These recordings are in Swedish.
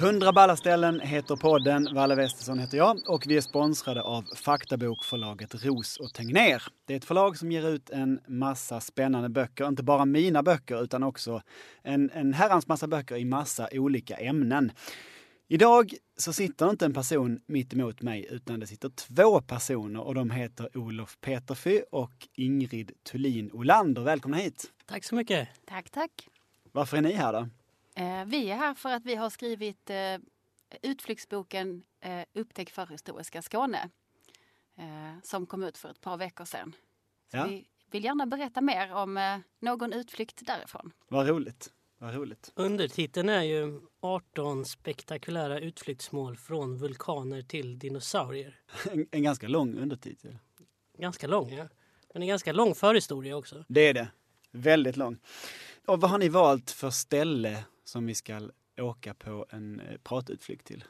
100 balla ställen heter podden, Valle Westesson heter jag och vi är sponsrade av faktabokförlaget Ros och Tegnér. Det är ett förlag som ger ut en massa spännande böcker, inte bara mina böcker utan också en, en herrans massa böcker i massa olika ämnen. Idag så sitter inte en person mitt emot mig utan det sitter två personer och de heter Olof Peterfy och Ingrid Thulin Olander. Välkomna hit! Tack så mycket! Tack, tack. Varför är ni här då? Eh, vi är här för att vi har skrivit eh, utflyktsboken eh, Upptäck förhistoriska Skåne som kom ut för ett par veckor sedan. Så Ja. Vi vill gärna berätta mer om någon utflykt därifrån. Vad roligt. Vad roligt. Undertiteln är ju 18 spektakulära utflyktsmål från vulkaner till dinosaurier. En, en ganska lång undertitel. Ganska lång, ja. Men en ganska lång förhistoria också. Det är det. Väldigt lång. Och vad har ni valt för ställe som vi ska åka på en eh, pratutflykt till?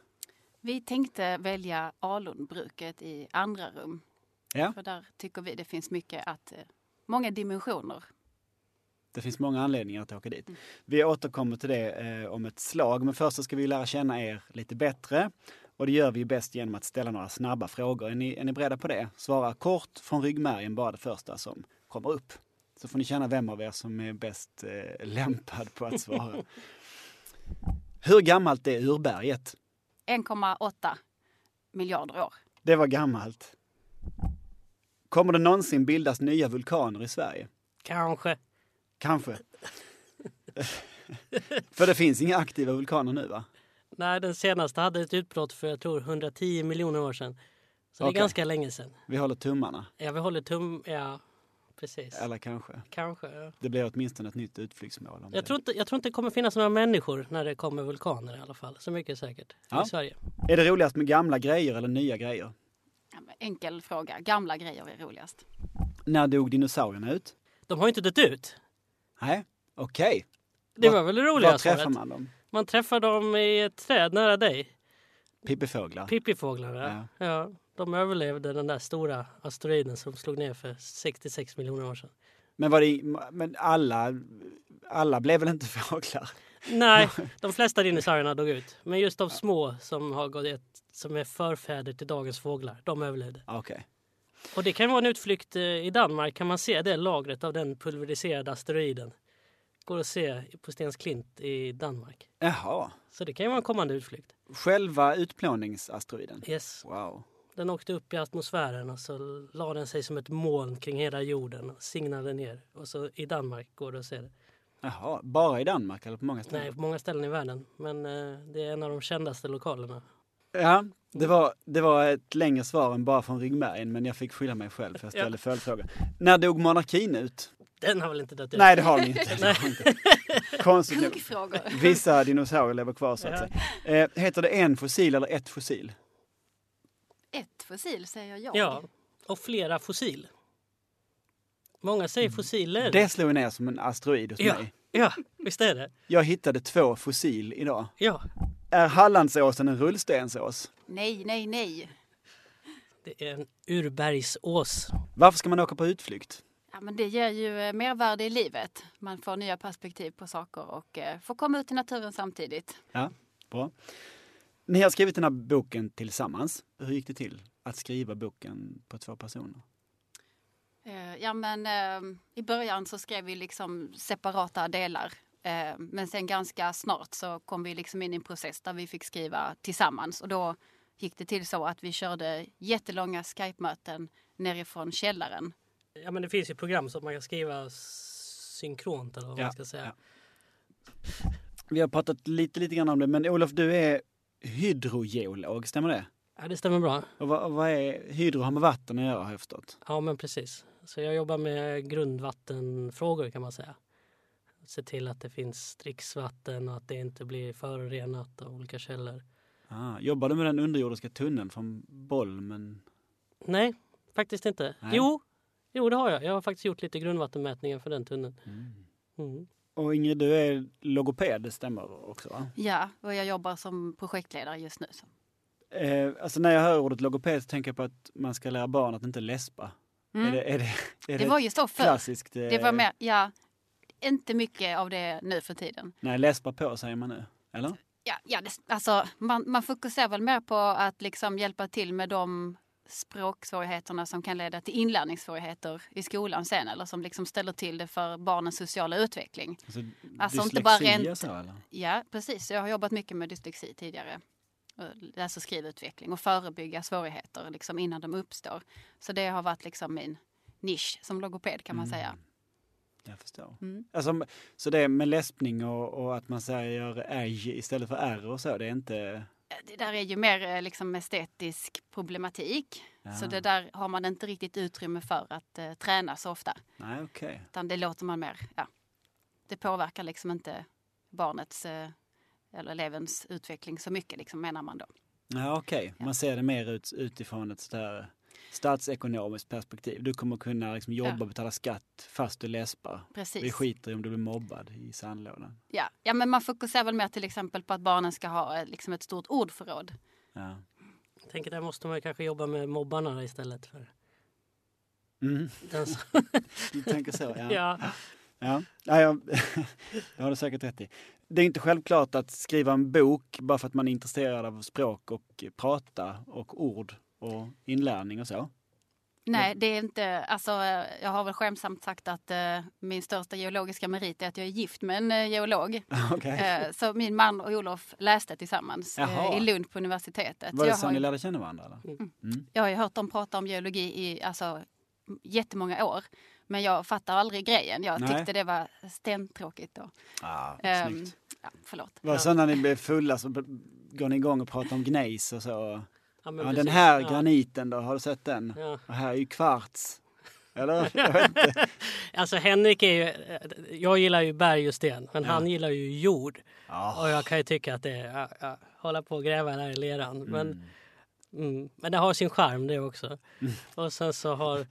Vi tänkte välja alunbruket i andra rum. Ja. För där tycker vi det finns mycket att, eh, många dimensioner. Det finns många anledningar att åka dit. Vi återkommer till det eh, om ett slag, men först så ska vi lära känna er lite bättre. Och det gör vi bäst genom att ställa några snabba frågor. Är ni, är ni beredda på det? Svara kort från ryggmärgen, bara det första som kommer upp. Så får ni känna vem av er som är bäst eh, lämpad på att svara. Hur gammalt är urberget? 1,8 miljarder år. Det var gammalt. Kommer det någonsin bildas nya vulkaner i Sverige? Kanske. Kanske. För det finns inga aktiva vulkaner nu va? Nej, den senaste hade ett utbrott för jag tror 110 miljoner år sedan. Så det Okej. är ganska länge sedan. Vi håller tummarna. Ja, vi håller tum... Ja, precis. Eller kanske. Kanske. Ja. Det blir åtminstone ett nytt utflyktsmål. Jag det. tror, inte, jag tror inte det kommer finnas några människor när det kommer vulkaner i alla fall. Så mycket är säkert. Ja. I Sverige. Är det roligast med gamla grejer eller nya grejer? Ja, Enkel fråga. Gamla grejer är roligast. När dog dinosaurierna ut? De har ju inte dött ut. Nej, okej. Det Var- var väl det Var roliga träffar svaret. man dem? Man träffar dem i ett träd nära dig. Pippifåglar? Pippifåglarna. Ja. De överlevde den där stora asteroiden som slog ner för 66 miljoner år sedan. Men, var det, men alla, alla blev väl inte fåglar? Nej, de flesta dinosaurierna dog ut. Men just de små som har gått som är förfäder till dagens fåglar, de överlevde. Okej. Och det kan vara en utflykt eh, i Danmark. Kan man se det lagret av den pulveriserade asteroiden? Går att se på Stens Klint i Danmark. Jaha. Så det kan ju vara en kommande utflykt. Själva utplåningsasteroiden? Yes. Wow. Den åkte upp i atmosfären och så la den sig som ett moln kring hela jorden och signade ner. Och så i Danmark går det att se det. Jaha, bara i Danmark eller på många ställen? Nej, på många ställen i världen. Men eh, det är en av de kändaste lokalerna. Ja, det var, det var ett längre svar än bara från ryggmärgen, men jag fick skylla mig själv för jag ställde följdfrågor. När dog monarkin ut? Den har väl inte dött ut? Nej, det har den inte. Det har den inte. Konstigt nog. Vissa dinosaurier lever kvar så att Ja. säga. Eh, heter det en fossil eller ett fossil? Ett fossil säger jag. Ja, och flera fossil. Många säger fossiler. Det slog ner som en asteroid hos ja, mig. ja, visst är det. Jag hittade två fossil idag. Ja, Är Hallandsåsen en rullstensås? Nej, nej, nej. det är en urbergsås. Varför ska man åka på utflykt? Ja, men det ger ju eh, mervärde i livet. Man får nya perspektiv på saker och eh, får komma ut i naturen samtidigt. Ja, bra. Ni har skrivit den här boken tillsammans. Hur gick det till att skriva boken på två personer? Eh, ja, men eh, i början så skrev vi liksom separata delar. Eh, men sen ganska snart så kom vi liksom in i en process där vi fick skriva tillsammans och då gick det till så att vi körde jättelånga Skype-möten nerifrån källaren. Ja, men det finns ju program som man kan skriva synkront eller vad Ja, man ska säga. Vi har pratat lite, lite grann om det, men Olof, du är hydrogeolog, stämmer det? Ja, det stämmer bra. Och vad, vad är hydro har med vatten att göra har jag förstått. Ja, men precis. Så jag jobbar med grundvattenfrågor kan man säga. Se till att det finns dricksvatten och att det inte blir förorenat av olika källor. Ah, jobbar du med den underjordiska tunneln från Bolmen? Nej, faktiskt inte. Nej. Jo, jo, det har jag. Jag har faktiskt gjort lite grundvattenmätningar för den tunneln. Mm. Och Ingrid, du är logoped, det stämmer också va? Ja, och jag jobbar som projektledare just nu. Eh, alltså när jag hör ordet logoped så tänker jag på att man ska lära barn att inte läspa. Mm. Är det, är det, är Det var ju så förr. klassiskt? eh, Det var mer, ja, inte mycket av det nu för tiden. Nej, läspa på säger man nu. Eller? Ja, ja det, alltså, man, man fokuserar väl mer på att liksom hjälpa till med de språksvårigheterna som kan leda till inlärningssvårigheter i skolan sen eller som liksom ställer till det för barnens sociala utveckling. Alltså, Alltså, inte bara rent- så eller? Ja, precis. Jag har jobbat mycket med dyslexi tidigare. Läs och skrivutveckling och förebygga svårigheter liksom innan de uppstår. Så det har varit liksom min nisch som logoped kan man Mm. säga. Jag förstår. Mm. Alltså, så det med läspning och, och att man säger ej istället för r och så, det är inte... Det där är ju mer eh, liksom estetisk problematik. Ja. Så det där har man inte riktigt utrymme för att eh, träna så ofta. Nej, okej. Utan det låter man mer, ja. Det påverkar liksom inte barnets eh, eller elevens utveckling så mycket liksom menar man då. Ja, okej. Ja. Man ser det mer ut, utifrån ett sådär statsekonomiskt perspektiv. Du kommer kunna liksom jobba Ja. och betala skatt fast du läspar. Precis. Vi skiter i om du blir mobbad i sandlådan. Ja. ja, men man fokuserar väl mer till exempel på att barnen ska ha eh, liksom ett stort ordförråd. Ja. Jag tänker där måste man kanske jobba med mobbarna istället för Mm. Du tänker så, ja. ja. Ja, ja jag, det har du säkert rätt i. Det är inte självklart att skriva en bok bara för att man är intresserad av språk och prata och ord och inlärning och så. Nej, det är inte, alltså jag har väl skämsamt sagt att eh, min största geologiska merit är att jag är gift med en eh, geolog. Okej. Eh, så min man och Olof läste tillsammans eh, i Lund på universitetet. Var det jag, så har, ni lärde känna varandra? Eller? Mm. Mm. jag har ju hört dem prata om geologi i alltså, jättemånga år. Men jag fattar aldrig grejen. Jag Nej. tyckte det var stentråkigt då. Ah, snyggt. ja, förlåt. Var det så när ni blev fulla så går ni igång och pratar om gnejs och så? Ja, Ja, den här ja. graniten då, har du sett den? Ja. Och här är ju kvarts. Eller? Alltså Henrik är ju... Jag gillar ju berg och sten, men Ja. han gillar ju jord. Ja. Och jag kan ju tycka att det är... Ja, hålla på och gräva där i leran. Men, Mm. mm, men det har sin charm det också. Och sen så har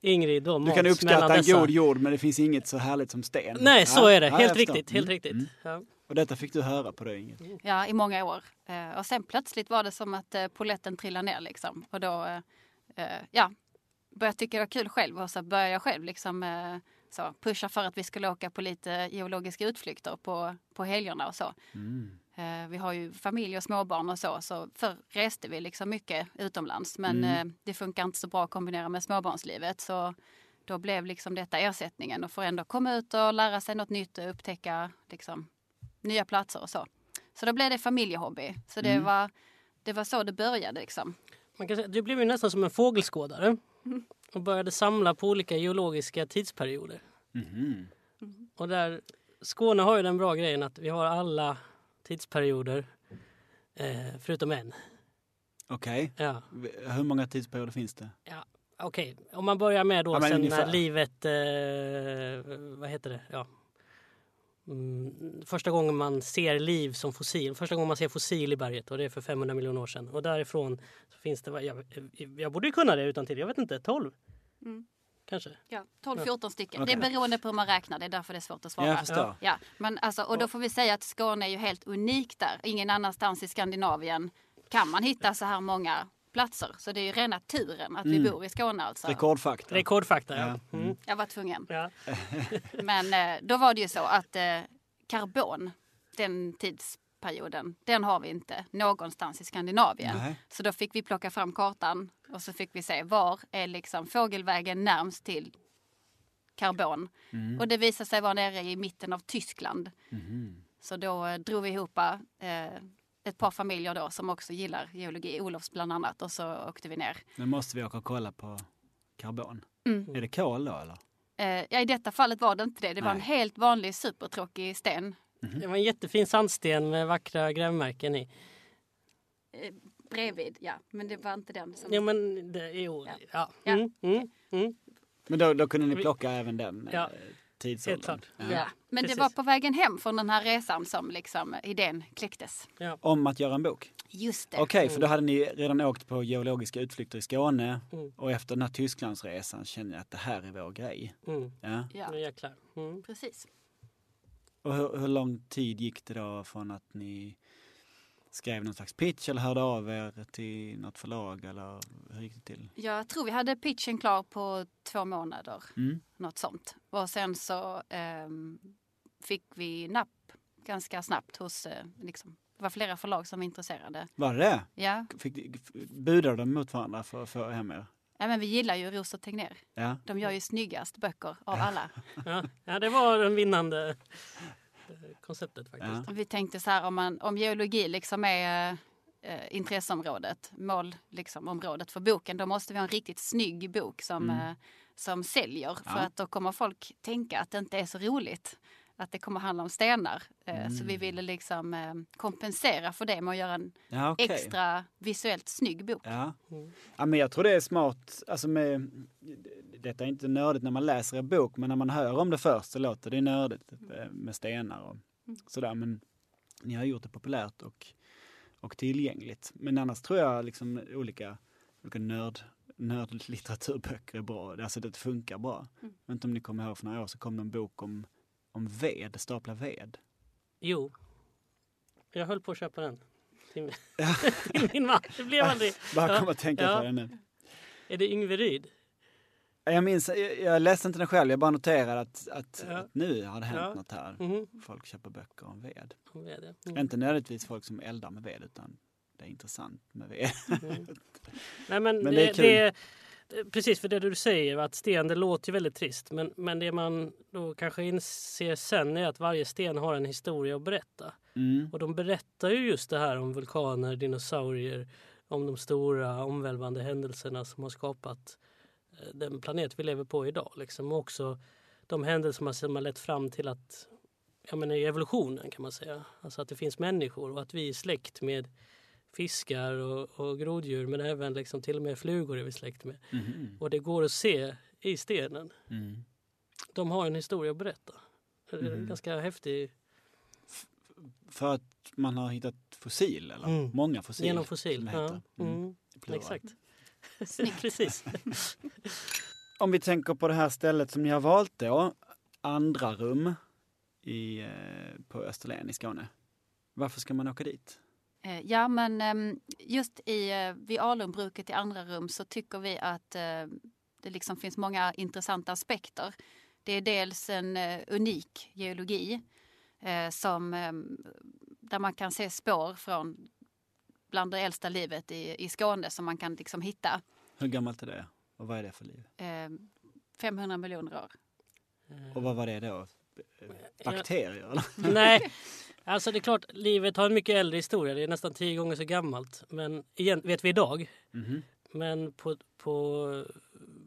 Ingrid då Du kan uppskatta en god jord men det finns inget så härligt som sten. Nej, så Ja, är det. ja, Helt riktigt. Helt Mm, riktigt. mm. Ja. Och detta fick du höra på det Ingrid? Ja, i många år. Eh, och sen plötsligt var det som att eh, poletten trillade ner liksom. Och då, eh, ja, började jag tycka det var kul själv och så började jag själv liksom så pusha för att vi skulle åka på lite geologiska utflykter på, på helgerna och så. Mm. Eh, vi har ju familj och småbarn och så, så förr reste vi liksom mycket utomlands. Men Mm. eh, det funkar inte så bra att kombinera med småbarnslivet. Så då blev liksom detta ersättningen och få ändå komma ut och lära sig något nytt och upptäcka liksom, nya platser och så. Så då blev det familjehobby. Så det, Mm. var, det var så det började liksom. Man kan säga, du blev ju nästan som en fågelskådare och började samla på olika geologiska tidsperioder. Mhm. Och där, Skåne har ju den bra grejen att vi har alla tidsperioder eh, förutom en. Okej. Ja, Hur många tidsperioder finns det? ja. Okej, om man börjar med då Ja, sen ungefär. när livet, eh, vad heter det, ja. Mm, första gången man ser liv som fossil, första gången man ser fossil i berget och det är för 500 miljoner år sedan. Och därifrån så finns det, jag, jag borde ju kunna det utan till. jag vet inte, 12? Mm. Kanske? Ja, 12-14 stycken. Okej. Det är beroende på hur man räknar, det är därför det är svårt att svara. Jag förstår. Ja, men alltså, och då får vi säga att Skåne är ju helt unikt där. Ingen annanstans i Skandinavien kan man hitta så här många platser. Så det är ju rena turen att vi Mm. bor i Skåne alltså. Rekordfakta. Rekordfakta, ja. Ja. Mm. Jag var tvungen. ja. Men eh, då var det ju så att eh, karbon, den tidsperioden, den har vi inte någonstans i Skandinavien. Nej. Så då fick vi plocka fram kartan och så fick vi se var är liksom fågelvägen närmst till karbon. Mm. Och det visade sig vara nere i mitten av Tyskland. Mhm. Så då eh, drog vi ihop eh, ett par familjer då som också gillar geologi, Olofs bland annat. Och så åkte vi ner. Nu måste vi åka och kolla på karbon. Mm. Är det kol då eller? Eh, ja, I detta fallet var det inte det. Det var en Nej. helt vanlig supertråkig sten. Det var en jättefin sandsten med vackra grävmärken i. Eh, bredvid, ja. Men det var inte den som... Jo men det, jo, Ja. ja. Ja. Mm, mm, mm. Men då, då kunde ni Vi- plocka även den Ja. eh, tidsåldern? Helt klart. Ja. Men precis. det var på vägen hem från den här resan som liksom idén kläcktes. Om att göra en bok? Just det. Okej, för då hade ni redan åkt på geologiska utflykter i Skåne Mm. och efter den här Tysklandsresan kände jag att det här är vår grej. Mm. Ja. Ja, Nu jäklar. Mm. precis. Och hur, hur lång tid gick det då från att ni skrev någon slags pitch eller hörde av er till något förlag eller hur gick det till? Jag tror vi hade pitchen klar på två månader. Mm. Något sånt. Och sen så ehm, fick vi napp ganska snabbt hos, eh, liksom, det var flera förlag som var intresserade. Var det det? Ja, Fick, budade de mot varandra för att få hem er? Ja men vi gillar ju Ros och Tegnér. Ja. De gör ju snyggast böcker av alla. Ja, ja det var den vinnande eh, konceptet faktiskt. Ja. Vi tänkte så här om, man, om geologi liksom är eh, intresseområdet, mål liksom, området för boken, då måste vi ha en riktigt snygg bok som, Mm. eh, som säljer. För Ja. att då kommer folk tänka att det inte är så roligt. Att det kommer handla om stenar. Eh, Så vi Mm. ville liksom eh, kompensera för det med att göra en Ja, okej. extra visuellt snygg bok. Ja. Mm. ja, men jag tror det är smart. Alltså med, detta är inte nördigt när man läser en bok, men när man hör om det först så låter det nördigt eh, med stenar och sådär. Men ni har gjort det populärt och, och tillgängligt. Men annars tror jag liksom olika, olika nörd, nördlitteraturböcker är bra. Alltså det funkar bra. Mm. Jag vet inte om ni kommer ihåg för några år så kom det en bok om, om ved, stapla ved. Jo, jag höll på att köpa den. Till, min man. Det blev aldrig. Bara Ja, kom att tänka ja. på det nu. Är det Yngve Ryd? Jag minns, jag, jag läste inte den själv, jag bara noterade att, att, Ja. att nu har det hänt Ja. något här. Mhm. Folk köper böcker om ved. Om det. Mm. Inte nödvändigtvis folk som eldar med ved utan det är intressant med ved. Mm. Nej, men, Men det det, precis för det du säger, att sten det låter ju väldigt trist. Men, men det man då kanske inser sen är att varje sten har en historia att berätta. Mm. Och de berättar ju just det här om vulkaner, dinosaurier, om de stora omvälvande händelserna som har skapat eh, den planet vi lever på idag. Liksom. Och också de händelserna som har lett fram till att, ja men i evolutionen kan man säga, alltså att det finns människor och att vi är släkt med fiskar och, och groddjur men även liksom till och med flugor är vi släkt med. Mhm. Och det går att se i stenen. Mm. De har en historia att berätta. Det är en Mhm. ganska häftig För att man har hittat fossil, eller Mm. många fossil. genom fossil. det. Ja. Mm. Mm. Exakt. Precis. Om vi tänker på det här stället som ni har valt då, andra rum i, eh, på Österlen i Skåne. Varför ska man åka dit? Eh, Ja, men ehm, just i, eh, vid alunbruket i andra rum så tycker vi att eh, det liksom finns många intressanta aspekter. Det är dels en unik geologi som, ehm, där man kan se spår från bland det äldsta livet i, i Skåne som man kan liksom hitta. Hur gammalt är det? Och vad är det för liv? Eh, 500 miljoner år. Och vad var det då? Bakterier? Eller? Nej, alltså det är klart, livet har en mycket äldre historia. Det är nästan tio gånger så gammalt. Men igen, vet vi idag. Mhm. Men på, på,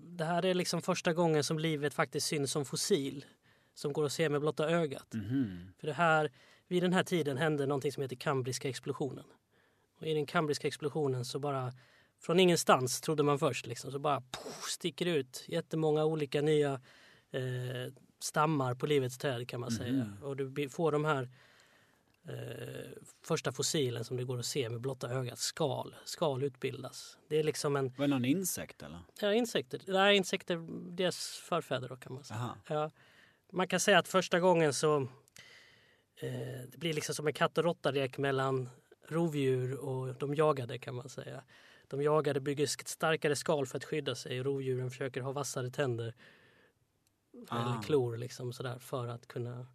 det här är liksom första gången som livet faktiskt syns som fossil. Som går att se med blotta ögat. Mhm. För det här, vid den här tiden hände någonting som heter kambriska explosionen. Och I den kambriska explosionen så bara från ingenstans trodde man först liksom, så bara poff, sticker ut jättemånga olika nya eh, stammar på livets träd kan man säga. Mhm. Och du får de här eh, första fossilen som det går att se med blotta ögat. Skal, skal utbildas. Det är liksom en Var det någon insekt eller? ja, insekter. Nej, insekter, deras förfäder då kan man säga. Aha. Ja, man kan säga att första gången så eh, det blir liksom som en katt och råttalek mellan rovdjur och de jagade kan man säga. De jagade bygger starkare skal för att skydda sig och rovdjuren försöker ha vassare tänder Ah. eller klor liksom sådär för att kunna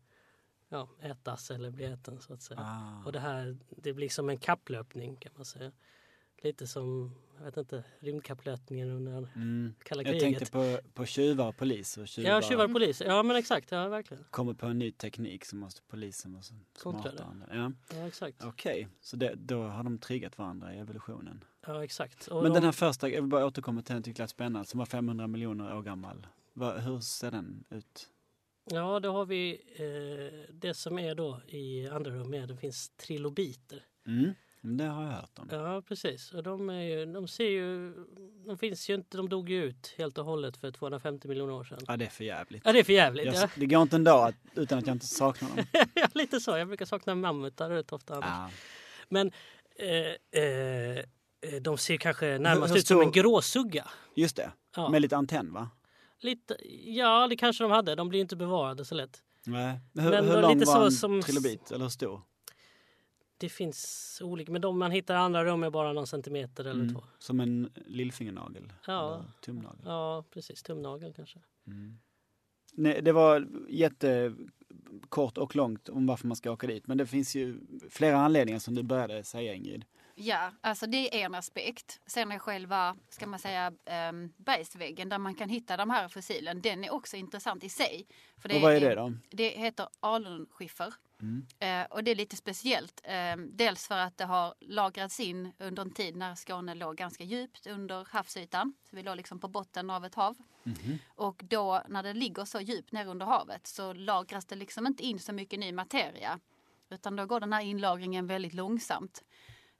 ja, ätas eller bli äten så att säga. Ah. Och det här det blir som en kapplöpning kan man säga. Lite som, jag vet inte, rymdkapplöpningen under Mm. kalla Jag kriget. tänkte på, på tjuvar och polis. Och tjuvar, Ja, tjuvar och polis. Ja, men exakt. Ja, verkligen. kommer på en ny teknik så måste polisen vara smartare. Ja. Ja, exakt. Okej, så det, då har de triggat varandra i evolutionen. Ja, exakt. Och Men den de- här första, jag vill bara återkomma till den, tyckte jag lät spännande, som var 500 miljoner år gammal. Hur ser den ut? Ja, då har vi eh, det som är då i andra rum är det finns trilobiter. Mm, det har jag hört om. Ja, precis. Och de, är ju, de ser ju, de finns ju inte, de dog ju ut helt och hållet för 250 miljoner år sedan. Ja, det är för jävligt. Ja, det är för jävligt. Jag, Ja. Det går inte en dag att, utan att jag inte saknar dem. ja, lite så. Jag brukar sakna mammutar rätt ofta annars. Ja. Men eh, eh, de ser kanske närmast hur ut som en gråsugga. Just det, Ja. med lite antenn va? Lite, ja, det kanske de hade. De blir inte bevarade så lätt. Nej. Men hur, Men hur lång lite var så en som- trilobit? Eller hur stor? Det finns olika, men de man hittar i andra rum är bara någon centimeter eller Mm, två. Som en lillfingernagel? Ja. Eller tumnagel? Ja, precis. Tumnagel kanske. Mm. Nej, det var kort och långt om varför man ska åka dit. Men det finns ju flera anledningar som du började säga Ingrid. Ja, alltså det är en aspekt. Sen är själva, ska man säga, um, bergsväggen där man kan hitta de här fossilen, den är också intressant i sig. För det och vad är det då? Det heter alunskiffer. Mm. Uh, och det är lite speciellt. Uh, dels för att det har lagrats in under en tid när Skåne låg ganska djupt under havsytan. Så vi låg liksom på botten av ett hav. Mm. Och då när det ligger så djupt ner under havet så lagras det liksom inte in så mycket ny materia. Utan då går den här inlagringen väldigt långsamt.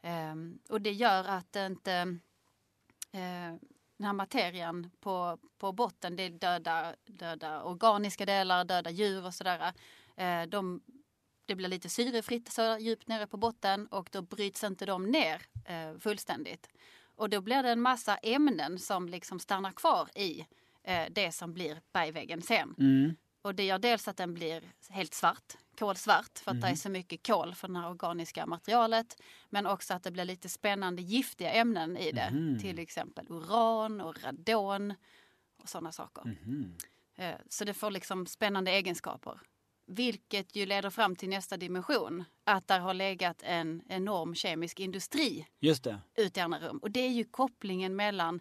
Um, och det gör att det inte uh, den här materian på, på botten, det är döda, döda organiska delar, döda djur och sådär. Uh, de, det blir lite syrefritt så djupt nere på botten och då bryts inte de ner uh, fullständigt. Och då blir det en massa ämnen som liksom stannar kvar i det som blir bergväggen sen. Mm. Och det gör dels att den blir helt svart, kolsvart för att mm. det är mhm. så mycket kol för det här organiska materialet. Men också att det blir lite spännande giftiga ämnen i det. Mm. Till exempel uran och radon och sådana saker. Mm. Så det får liksom spännande egenskaper. Vilket ju leder fram till nästa dimension. Att där har legat en enorm kemisk industri Just det. ute i andra rum. Och det är ju kopplingen mellan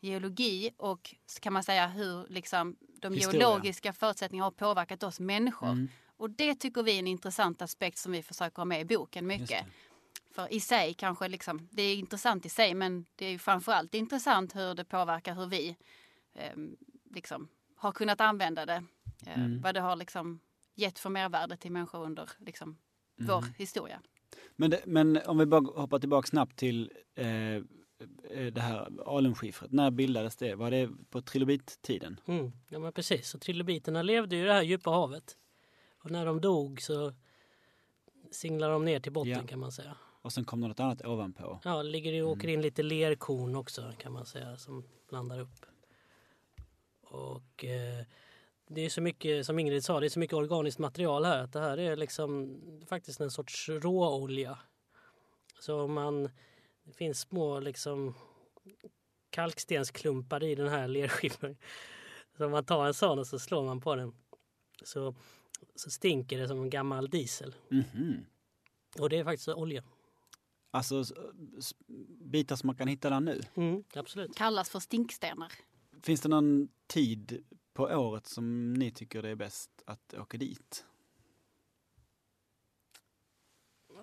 geologi och kan man säga hur liksom, de Historia. geologiska förutsättningarna har påverkat oss människor. Mm. Och det tycker vi är en intressant aspekt som vi försöker ha med i boken mycket. För i sig kanske liksom, det är intressant i sig men det är framförallt intressant hur det påverkar hur vi eh, liksom, har kunnat använda det. Eh, mm. Vad det har liksom gett för mervärde till människor under liksom, mm. vår historia. Men, det, men om vi bara hoppar tillbaka snabbt till Eh, det här alunskiffret, när bildades det? Var det på trilobittiden? Mm, ja men precis, så trilobiterna levde ju i det här djupa havet. Och när de dog så singlade de ner till botten ja. kan man säga. Och sen kom det något annat ovanpå? Ja, det ligger, det mm. åker in lite lerkorn också kan man säga som blandar upp. Och eh, det är så mycket, som Ingrid sa, det är så mycket organiskt material här att det här är liksom faktiskt en sorts råolja. Så om man det finns små liksom kalkstensklumpar i den här lerskivan. Så om man tar en sån och så slår man på den så, så stinker det som en gammal diesel. Mm -hmm. Och det är faktiskt olja. Alltså bitar som man kan hitta där nu? Mm, absolut. Kallas för stinkstenar. Finns det någon tid på året som ni tycker det är bäst att åka dit?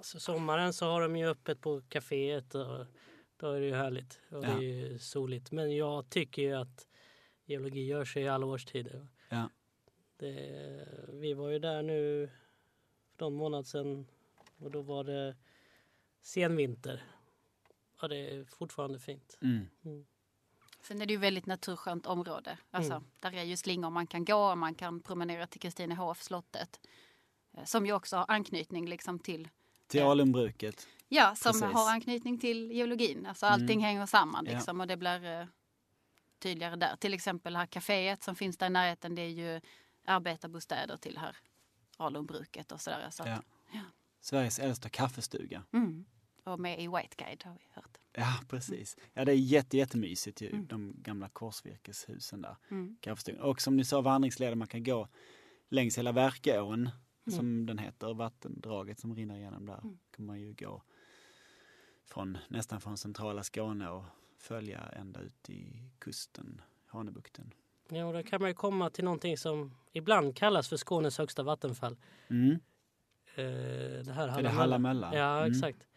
Alltså sommaren så har de ju öppet på kaféet och då är det ju härligt och ja. det är ju soligt. Men jag tycker ju att geologi gör sig i alla årstider. Ja. Det, vi var ju där nu för någon månad sedan och då var det senvinter. Och det är fortfarande fint. Mm. Mm. Sen är det ju väldigt naturskönt område. Alltså, mm. Där är ju slingor man kan gå och man kan promenera till Kristinehof, slottet. Eh, som ju också har anknytning liksom till till alunbruket? Ja, som Precis. har anknytning till geologin. Alltså allting mm. hänger samman liksom, ja. och det blir uh, tydligare där. Till exempel det här kaféet som finns där i närheten, det är ju arbetarbostäder till här alunbruket och sådär. Så att, ja. Ja. Sveriges äldsta kaffestuga. Mm. Och med i White Guide har vi hört. Ja, precis. Ja, det är jätte, jättemysigt ju, mm. de gamla korsvirkeshusen där. Mm. Och som ni sa, vandringsleder man kan gå längs hela Verkeån mm. som den heter, vattendraget som rinner igenom där. Mm. kan man ju gå från, nästan från centrala Skåne och följa ända ut i kusten, Hanöbukten. Ja, och där kan man ju komma till någonting som ibland kallas för Skånes högsta vattenfall. Mm. Eh, det här Hallamella. Hallamella. Ja, mm. exakt.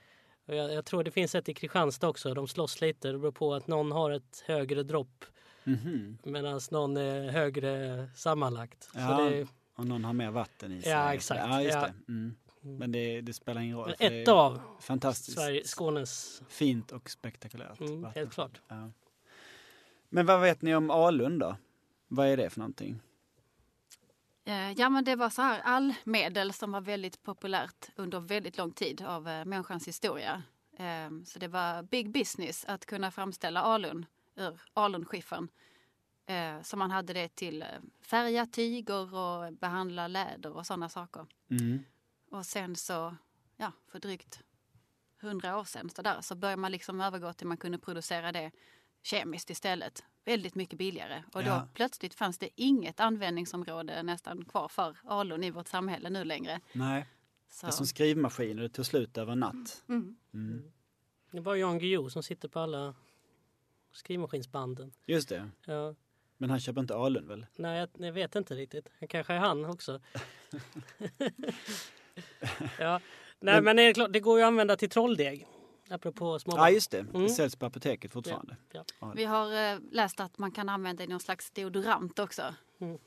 Och jag, jag, tror det finns ett i Kristianstad också. De slåss lite. Det beror på att någon har ett högre dropp mm -hmm. medan någon är högre sammanlagt. Ja. Så det, och någon har mer vatten i sig. Ja, exakt. Ja, just ja. Det. Mm. Men det, det, spelar ingen roll. Ett av fantastiskt. Sverige, Skånes... Fint och spektakulärt. Mm, helt klart. Ja. Men vad vet ni om Alund då? Vad är det för någonting? Eh, ja men det var så här allmedel som var väldigt populärt under väldigt lång tid av eh, människans historia. Ehm, så det var big business att kunna framställa alun ur alunskiffern. Eh, så man hade det till eh, färga tyger och behandla läder och sådana saker. Mm. Och sen så, ja, för drygt hundra år sedan så, där, så började man liksom övergå till att man kunde producera det kemiskt istället. väldigt mycket billigare. Och då Ja. plötsligt fanns det inget användningsområde nästan kvar för alun i vårt samhälle nu längre. Nej, Så, det är som skrivmaskiner, det tog slut över en natt. mm. Mm. Det bara Jan Guillou som sitter på alla skrivmaskinsbanden. Just det, Ja. Men han köper inte alun väl? Nej, jag, jag vet inte riktigt. Han kanske är han också. ja. Nej, men, det, är klart, det går ju att använda till trolldeg. Apropå småbarn. Ja, just det. Det Mm. säljs på apoteket fortfarande. Ja. Vi har eh, läst att man kan använda i någon slags deodorant också.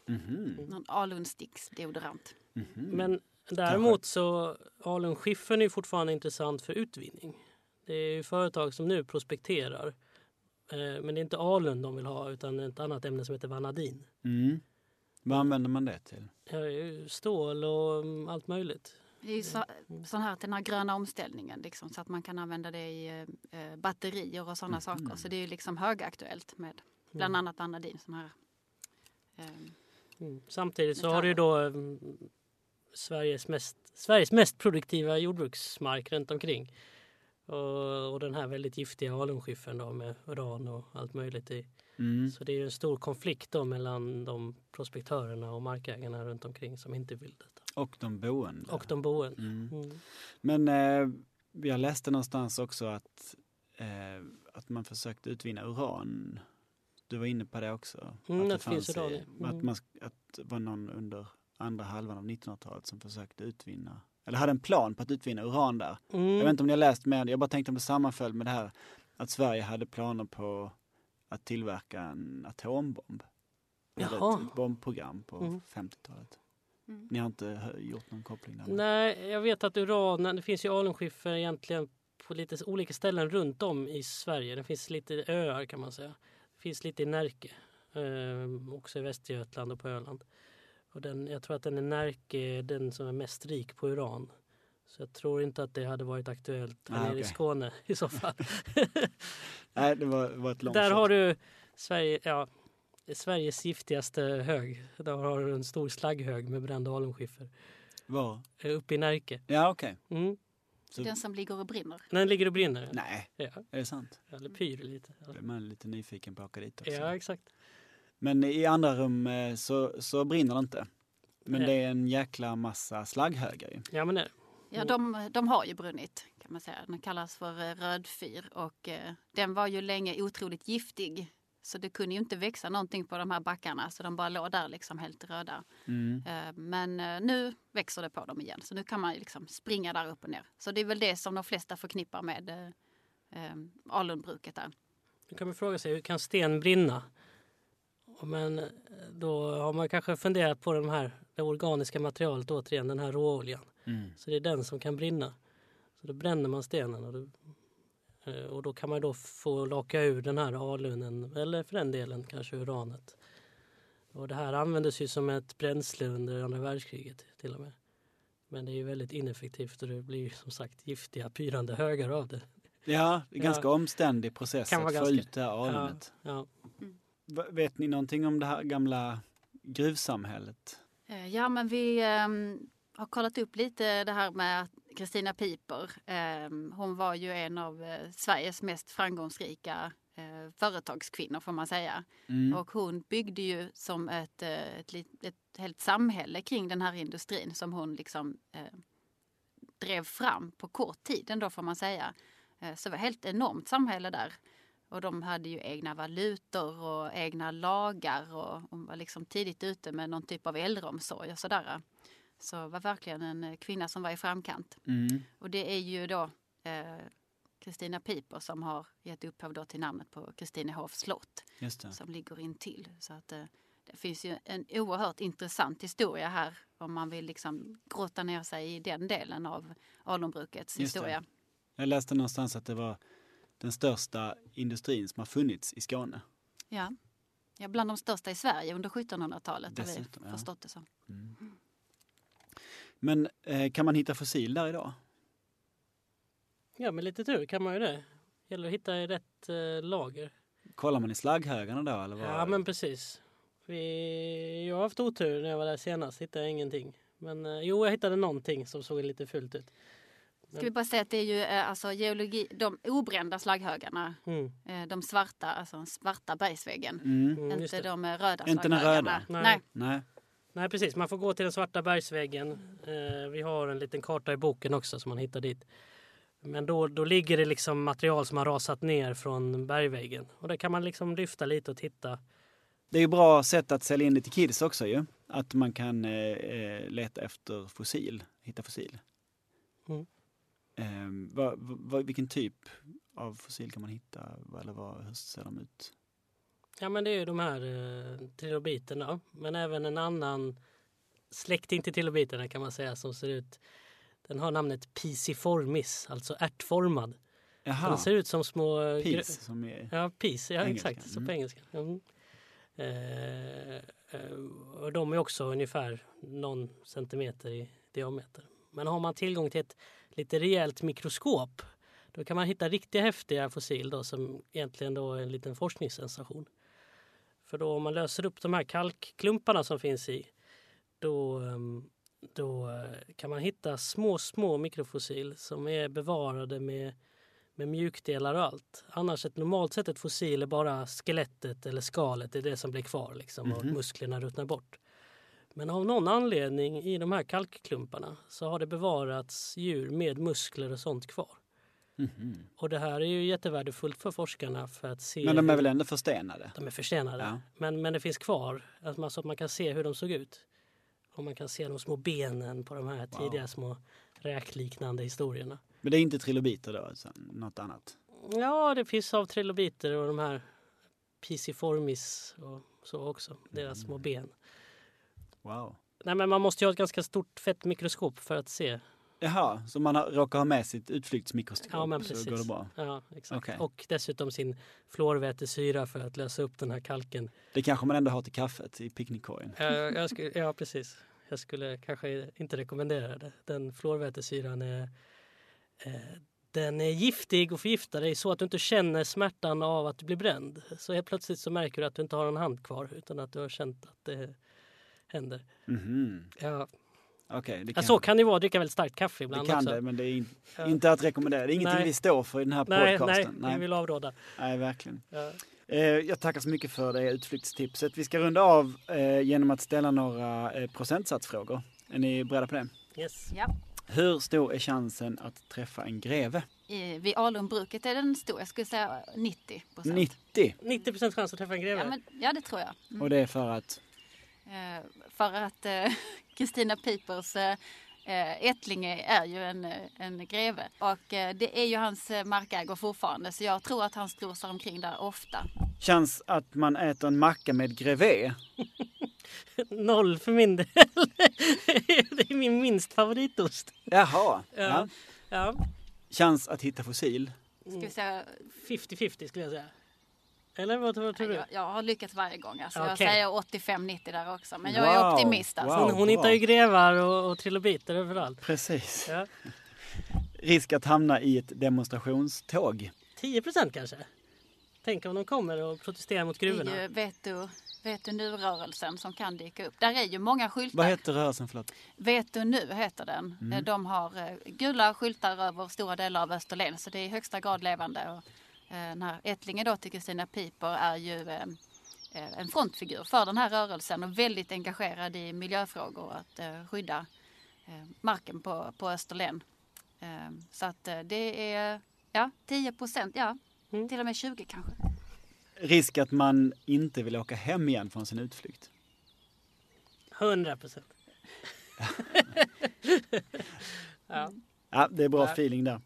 Mhm. Någon alunsticksdeodorant. Mhm. Men däremot så alunskiffern är ju fortfarande intressant för utvinning. Det är ju företag som nu prospekterar. Eh, Men det är inte alun de vill ha utan ett annat ämne som heter vanadin. Mm. Vad använder man det till? Stål och mm, allt möjligt. Det är ju så, sån här till den här gröna omställningen liksom, så att man kan använda det i eh, batterier och sådana saker. Så det är ju liksom högaktuellt med bland annat vanadin. Sån här, eh, Mm. Samtidigt så har du ju då mm, Sveriges mest, Sveriges mest produktiva jordbruksmark runt omkring. Och, och den här väldigt giftiga alunskiffern då med uran och allt möjligt i. Mm. Så det är en stor konflikt då mellan de prospektörerna och markägarna runt omkring som inte vill detta. Och de boende. Och de boende. Mm. Mm. Men eh, jag läste någonstans också att, eh, att man försökte utvinna uran. Du var inne på det också. Mm, att det finns fanns i- uran, ja. Att, Mm. man, att det var någon under andra halvan av 1900-talet som försökte utvinna, eller hade en plan på att utvinna uran där. Mm. Jag vet inte om ni har läst mer, jag bara tänkte om det sammanföll med det här att Sverige hade planer på att tillverka en atombomb. Jaha. Ett bombprogram på Mm. 50-talet. Mm. Ni har inte gjort någon koppling där? Nej, jag vet att uran, det finns ju alunskiffer egentligen på lite olika ställen runt om i Sverige. Det finns lite öar kan man säga. Det finns lite i Närke, eh, också i Västergötland och på Öland. Och den, jag tror att den i Närke är den som är mest rik på uran. Så jag tror inte att det hade varit aktuellt här Ah, nere i okej. Skåne i så fall. Nej, det var, var ett långt Där shot. har du Sverige, ja, Sveriges giftigaste hög. Där har du en stor slagghög med bränd alunskiffer. Var? eh, Uppe i Närke. Ja, okej. Mm. Så- Den som ligger och brinner. Den ligger och brinner. Nej, Ja, är det sant? eller pyr lite. Då är man lite nyfiken på att åka dit också. Ja, exakt. Men i andra rum eh, så, så brinner det inte. Men Nej. det är en jäkla massa slagghögar ju. Ja, men det. Ja, de, de har ju brunnit kan man säga. Den kallas för eh, rödfyr och eh, den var ju länge otroligt giftig. Så det kunde ju inte växa någonting på de här backarna så de bara låg där liksom helt röda. Mm. Eh, men eh, nu växer det på dem igen så nu kan man ju liksom springa där upp och ner. Så det är väl det som de flesta förknippar med alunbruket där. Nu kan man fråga sig, hur kan sten brinna? Men då har man kanske funderat på de här, det organiska materialet återigen, den här råoljan. Mm. Så det är den som kan brinna. Så då bränner man stenen och då, eh, och då kan man då få laka ur den här alunen eller för den delen kanske uranet. Och det här användes ju som ett bränsle under andra världskriget till och med. Men det är ju väldigt ineffektivt och det blir ju som sagt giftiga pyrande högar av det. Ja, det är Ja. ganska omständig process att få ganska- ut det här alunet. Ja, Va- Vet ni någonting om det här gamla gruvsamhället? Eh, Ja, men vi ehm, har kollat upp lite det här med Kristina Piper. ehm, hon var ju en av eh, Sveriges mest framgångsrika eh, företagskvinnor får man säga. Mm. Och hon byggde ju som ett, ett, ett helt samhälle kring den här industrin som hon liksom eh, drev fram på kort tid ändå får man säga. Så det var ett helt enormt samhälle där. Och de hade ju egna valutor och egna lagar och hon var liksom tidigt ute med någon typ av äldreomsorg och sådär. Så var verkligen en eh, kvinna som var i framkant. Mm. Och det är ju då eh, Kristina Piper som har gett upphov då till namnet på Kristinehovs slott som ligger intill. Så att eh, det finns ju en oerhört intressant historia här om man vill liksom grotta ner sig i den delen av alunbrukets historia. Jag läste någonstans att det var den största industrin som har funnits i Skåne. Ja. ja, bland de största i Sverige under 1700-talet har Dessutom, vi ja. förstått det som. Men eh, kan man hitta fossil där idag? ja, med lite tur kan man ju det. Gäller att hitta i rätt eh, lager. Kollar man i slagghögarna då eller vad? Ja, men precis. Vi, jag har haft otur när jag var där senast. Hittade jag ingenting. Men eh, jo, jag hittade någonting som såg lite fult ut. Ska vi bara säga att det är ju eh, alltså geologi, de obrända slagghögarna, Mm. eh, de svarta, alltså den svarta bergsväggen. Mm. Mm, Inte det. de eh, röda Inte den röda? Nej. Nej. Nej. Nej precis, man får gå till den svarta bergsväggen. Vi har en liten karta i boken också som man hittar dit. Men då, då ligger det liksom material som har rasat ner från bergväggen. Och där kan man liksom lyfta lite och titta. Det är ju bra sätt att sälja in det till kids också ju. Att man kan eh, leta efter fossil, hitta fossil. Mm. Eh, vad, vad, vilken typ av fossil kan man hitta? Eller vad, hur ser de ut? Ja men det är ju de här eh, trilobiterna. Men även en annan släkting till trilobiterna kan man säga som ser ut. Den har namnet Pisiformis, alltså ärtformad. Jaha, Den ser ut som små... eh, pis som är... Ja, pis, ja Engelska, exakt, så mm. på engelska. Mm. Eh, eh, och de är också ungefär någon centimeter i diameter. Men har man tillgång till ett lite rejält mikroskop då kan man hitta riktiga häftiga fossil då, som egentligen då är en liten forskningssensation. För då om man löser upp de här kalkklumparna som finns i då, ehm, då eh, kan man hitta små, små mikrofossil som är bevarade med med mjukdelar och allt. Annars ett normalt sett ett fossil är bara skelettet eller skalet, det är det som blir kvar liksom och Mhm. musklerna ruttnar bort. Men av någon anledning i de här kalkklumparna så har det bevarats djur med muskler och sånt kvar. Mhm. Och det här är ju jättevärdefullt för forskarna för att se Men de är väl ändå förstenade? de är förstenade. Ja. Men, men det finns kvar, att man, så att man kan se hur de såg ut. Och man kan se de små benen på de här Wow. tidiga små räkliknande historierna. Men det är inte trilobiter då, utan något annat? Ja, det finns av trilobiter och de här pisiformis och så också. Deras Mm. små ben. Wow. Nej, men man måste ju ha ett ganska stort fett mikroskop för att se. Jaha, så man har, råkar ha med sitt utflyktsmikroskop Ja, men så precis. går det bra? Ja, exakt. Okej. Och dessutom sin fluorvätesyra för att lösa upp den här kalken. Det kanske man ändå har till kaffet i picknickkorgen? Ja, skulle, ja, precis. Jag skulle kanske inte rekommendera det. Den fluorvätesyran är, eh, den är giftig och förgiftar dig så att du inte känner smärtan av att du blir bränd. Så helt plötsligt så märker du att du inte har en hand kvar utan att du har känt att det händer. Mhm. Ja, Okej, det ja, kan, så kan det vara. Dricka väldigt starkt kaffe det, ibland kan också. det, men det är in, Ja. inte att rekommendera. Det är ingenting Nej. vi står för i den här Nej, nej, podcasten. vi vill avråda. nej, verkligen. Ja. Eh, jag tackar så mycket för det utflyktstipset. Vi ska runda av eh, genom att ställa några eh, procentsatsfrågor. Är ni beredda på det? Yes. Ja. Hur stor är chansen att träffa en greve? I, vid Alumbruket är den stor, jag skulle säga 90 procent. 90. 90 procent chans att träffa en greve. Ja, men, ja, det tror jag. Mm. Och det är för att... Eh, för att eh, Kristina Pipers eh, eh, ättlinge är ju en, eh, en greve. Och eh, det är ju hans eh, markägor fortfarande. Så jag tror att han strosar omkring där ofta. Chans att man äter en macka med grevé? Noll för min del. det är min minst favoritost. Jaha. Ja. Ja. Ja. Chans att hitta fossil? Ska vi säga, 50-50 skulle jag säga. Eller vad, vad tror du? jag, jag har lyckats varje gång. Alltså, Okej. Jag säger 85-90 där också. Men jag är Wow. optimist. Alltså. Wow. Hon, hon hittar ju grevar och, och trilobiter överallt. Precis. Ja. Risk att hamna i ett demonstrationståg? 10 procent kanske? Tänk om de kommer och protesterar mot Det gruvorna. är ju Vet du, vet du nu-rörelsen som kan dyka upp. Där är ju många skyltar. Vad heter rörelsen? Förlåt. Vet du nu heter den. Mm. De har eh, gula skyltar över stora delar av Österlen så det är i högsta grad levande. Eh, den här ättlingen då till Kristina Piper är ju eh, eh, en frontfigur för den här rörelsen och väldigt engagerad i miljöfrågor och att skydda marken på, på Österlen. Så att det är ja, 10 procent, ja Mm. till och med 20 kanske. Risk att man inte vill åka hem igen från sin utflykt? 100 procent. ja. Ja, det är bra Ja. feeling där.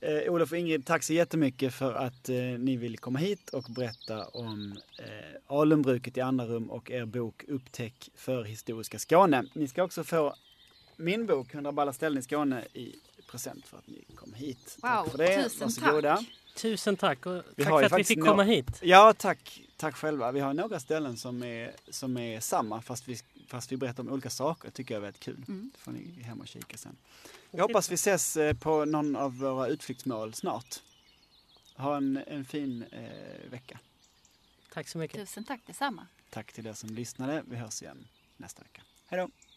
Eh, Olof och Ingrid, tack så jättemycket för att eh, ni vill komma hit och berätta om eh, alunbruket i andra rum och er bok Upptäck för historiska Skåne. Ni ska också få min bok 100 balla ställen i Skåne i present för att ni kom hit. tack Wow, för det. tusen Varsågoda. tack. Tusen tack och Vi tack har för att vi fick komma hit. Ja, tack. Tack själva. Vi har några ställen som är, som är samma fast vi, fast vi berättar om olika saker. Det tycker jag är väldigt kul. Mm. Det får ni hem och kika sen. Jag hoppas vi ses eh, på någon av våra utflyktsmål snart. Ha en, en fin eh, vecka. Tack så mycket. Tusen tack detsamma. Tack till er som lyssnade. Vi hörs igen nästa vecka. Hej då!